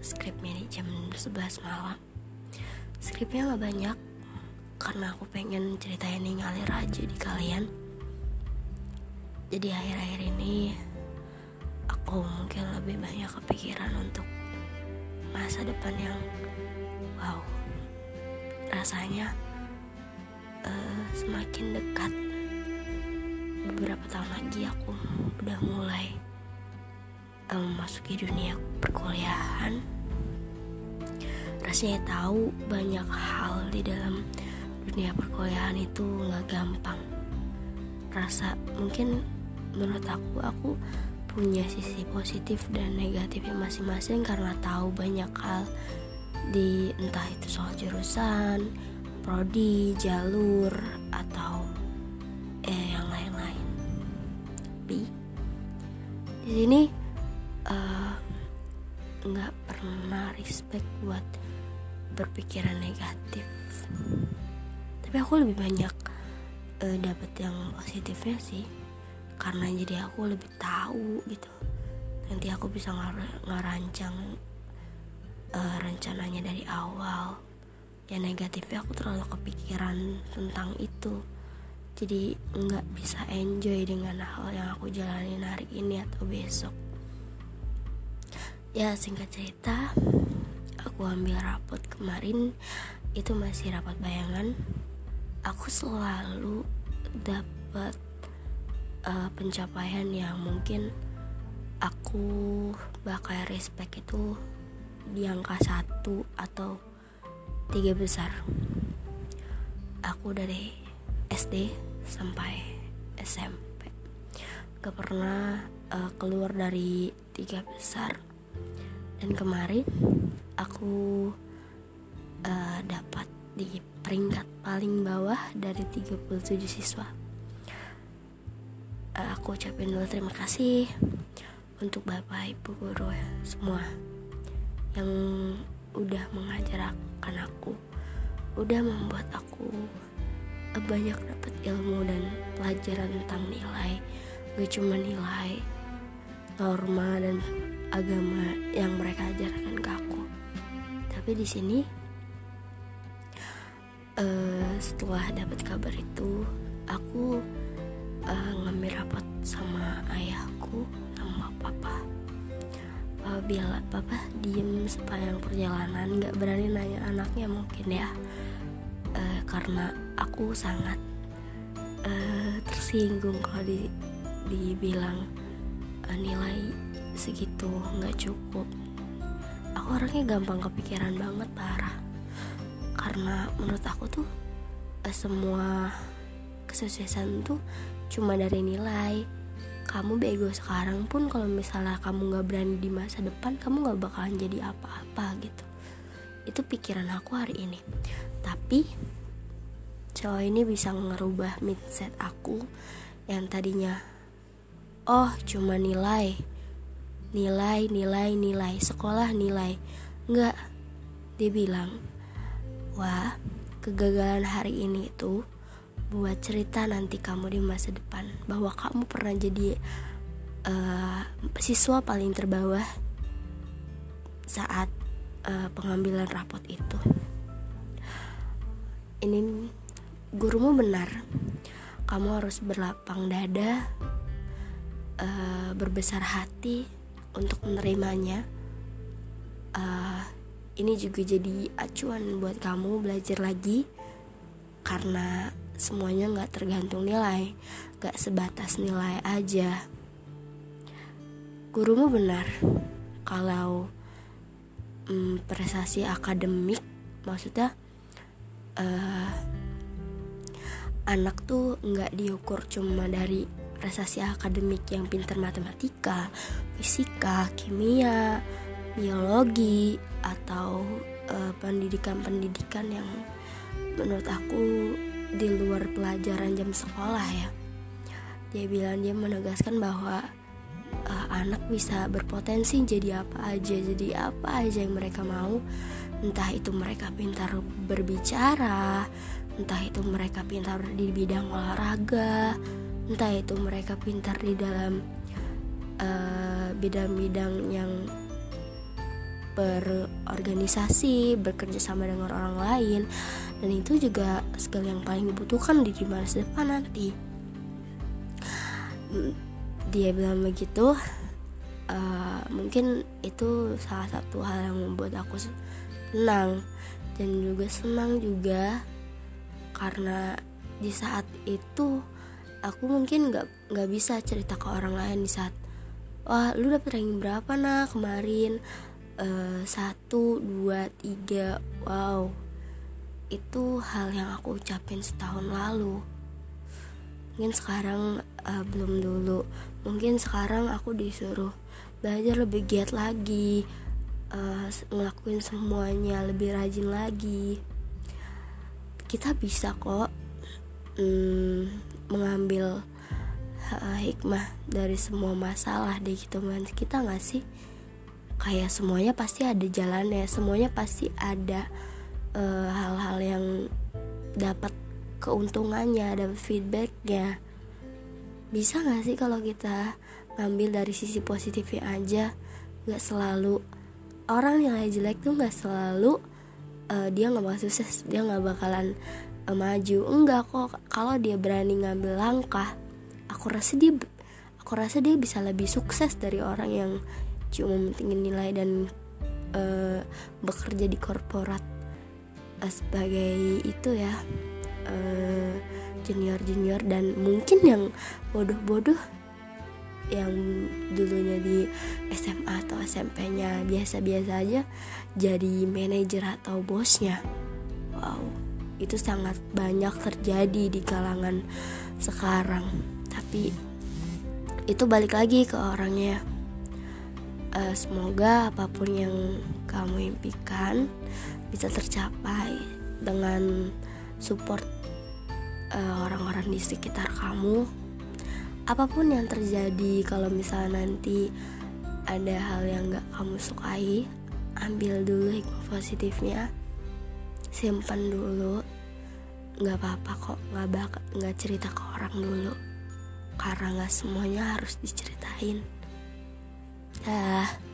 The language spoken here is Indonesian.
skripnya di jam 11 malam. Skripnya gak banyak karena aku pengen ceritain ini ngalir aja di kalian. Jadi akhir-akhir ini aku mungkin lebih banyak kepikiran untuk masa depan yang wow rasanya uh, semakin dekat. Beberapa tahun lagi aku udah mulai um, memasuki dunia perkuliahan rasanya tahu banyak hal di dalam dunia perkuliahan itu nggak gampang rasa mungkin menurut aku aku punya sisi positif dan negatifnya masing-masing karena tahu banyak hal di entah itu soal jurusan, prodi, jalur atau eh yang lain-lain. Tapi di sini nggak pernah respect buat berpikiran negatif. Tapi aku lebih banyak uh, dapet yang positifnya sih. Karena jadi aku lebih tahu gitu. Nanti aku bisa ngar ngerancang uh, rencananya dari awal. Ya negatifnya aku terlalu kepikiran tentang itu. Jadi nggak bisa enjoy dengan hal yang aku jalanin hari ini atau besok ya singkat cerita aku ambil rapot kemarin. Itu masih rapat bayangan. Aku selalu dapat uh, pencapaian yang mungkin aku bakal respect itu di angka satu atau tiga besar. Aku dari SD sampai SMP gak pernah uh, keluar dari tiga besar dan kemarin aku uh, dapat di peringkat paling bawah dari 37 siswa. Uh, aku ucapin dulu terima kasih untuk bapak ibu guru semua yang udah mengajarkan aku udah membuat aku banyak dapat ilmu dan pelajaran tentang nilai. Gak cuma nilai norma dan agama yang mereka ajarkan ke aku. Tapi di sini uh, setelah dapat kabar itu aku uh, ngambil rapat sama ayahku sama papa. Papa bilang papa diem sepanjang perjalanan nggak berani nanya anaknya mungkin ya. Uh, karena aku sangat uh, tersinggung kalau di, dibilang uh, nilai segitu nggak cukup. Aku orangnya gampang kepikiran banget parah. Karena menurut aku tuh uh, semua kesuksesan tuh cuma dari nilai. Kamu bego sekarang pun kalau misalnya kamu nggak berani di masa depan kamu nggak bakalan jadi apa-apa gitu. Itu pikiran aku hari ini. Tapi cowok ini bisa ngerubah mindset aku yang tadinya oh cuma nilai nilai nilai nilai sekolah nilai nggak dia bilang wah kegagalan hari ini itu buat cerita nanti kamu di masa depan bahwa kamu pernah jadi uh, siswa paling terbawah saat uh, pengambilan rapot itu. Ini gurumu benar. Kamu harus berlapang dada, uh, berbesar hati untuk menerimanya. Uh, ini juga jadi acuan buat kamu belajar lagi karena semuanya nggak tergantung nilai, nggak sebatas nilai aja. Gurumu benar, kalau hmm, prestasi akademik, maksudnya uh, anak tuh nggak diukur cuma dari prestasi akademik yang pintar matematika, fisika, kimia, biologi atau eh, pendidikan-pendidikan uh, yang menurut aku di luar pelajaran jam sekolah ya. Dia bilang dia menegaskan bahwa uh, anak bisa berpotensi jadi apa aja jadi apa aja yang mereka mau. Entah itu mereka pintar berbicara entah itu mereka pintar di bidang olahraga entah itu mereka pintar di dalam uh, bidang-bidang yang berorganisasi bekerja sama dengan orang lain dan itu juga skill yang paling dibutuhkan di masa depan nanti. Dia bilang begitu uh, mungkin itu salah satu hal yang membuat aku senang dan juga senang juga karena di saat itu aku mungkin nggak nggak bisa cerita ke orang lain di saat wah lu dapet ranking berapa nah kemarin uh, satu dua tiga wow. Itu hal yang aku ucapin setahun lalu. Mungkin sekarang uh, belum dulu. Mungkin sekarang aku disuruh belajar lebih giat lagi uh, ngelakuin semuanya lebih rajin lagi. Kita bisa kok um, mengambil hikmah dari semua masalah di kehidupan kita nggak sih? Kayak semuanya pasti ada jalannya semuanya pasti ada eh, hal-hal uh, yang dapat keuntungannya ada feedbacknya. Bisa nggak sih kalau kita ngambil dari sisi positifnya aja? Nggak selalu orang nilai jelek tuh nggak selalu uh, dia nggak bakal sukses dia nggak bakalan maju. Enggak kok kalau dia berani ngambil langkah aku rasa dia aku rasa dia bisa lebih sukses dari orang yang cuma mentingin nilai dan uh, bekerja di korporat uh, sebagai itu ya uh, junior junior dan mungkin yang bodoh-bodoh yang dulunya di SMA atau SMP-nya biasa-biasa aja jadi manajer atau bosnya. Wow itu sangat banyak terjadi di kalangan sekarang. Tapi itu balik lagi ke orangnya. Uh, semoga apa pun yang kamu impikan bisa tercapai dengan support uh, orang-orang di sekitar kamu. Apa pun yang terjadi kalau misalnya nanti ada hal yang gak kamu sukai ambil dulu hikmah positifnya simpan dulu nggak apa-apa kok nggak bak nggak cerita ke orang dulu. Karena nggak semuanya harus diceritain. Dah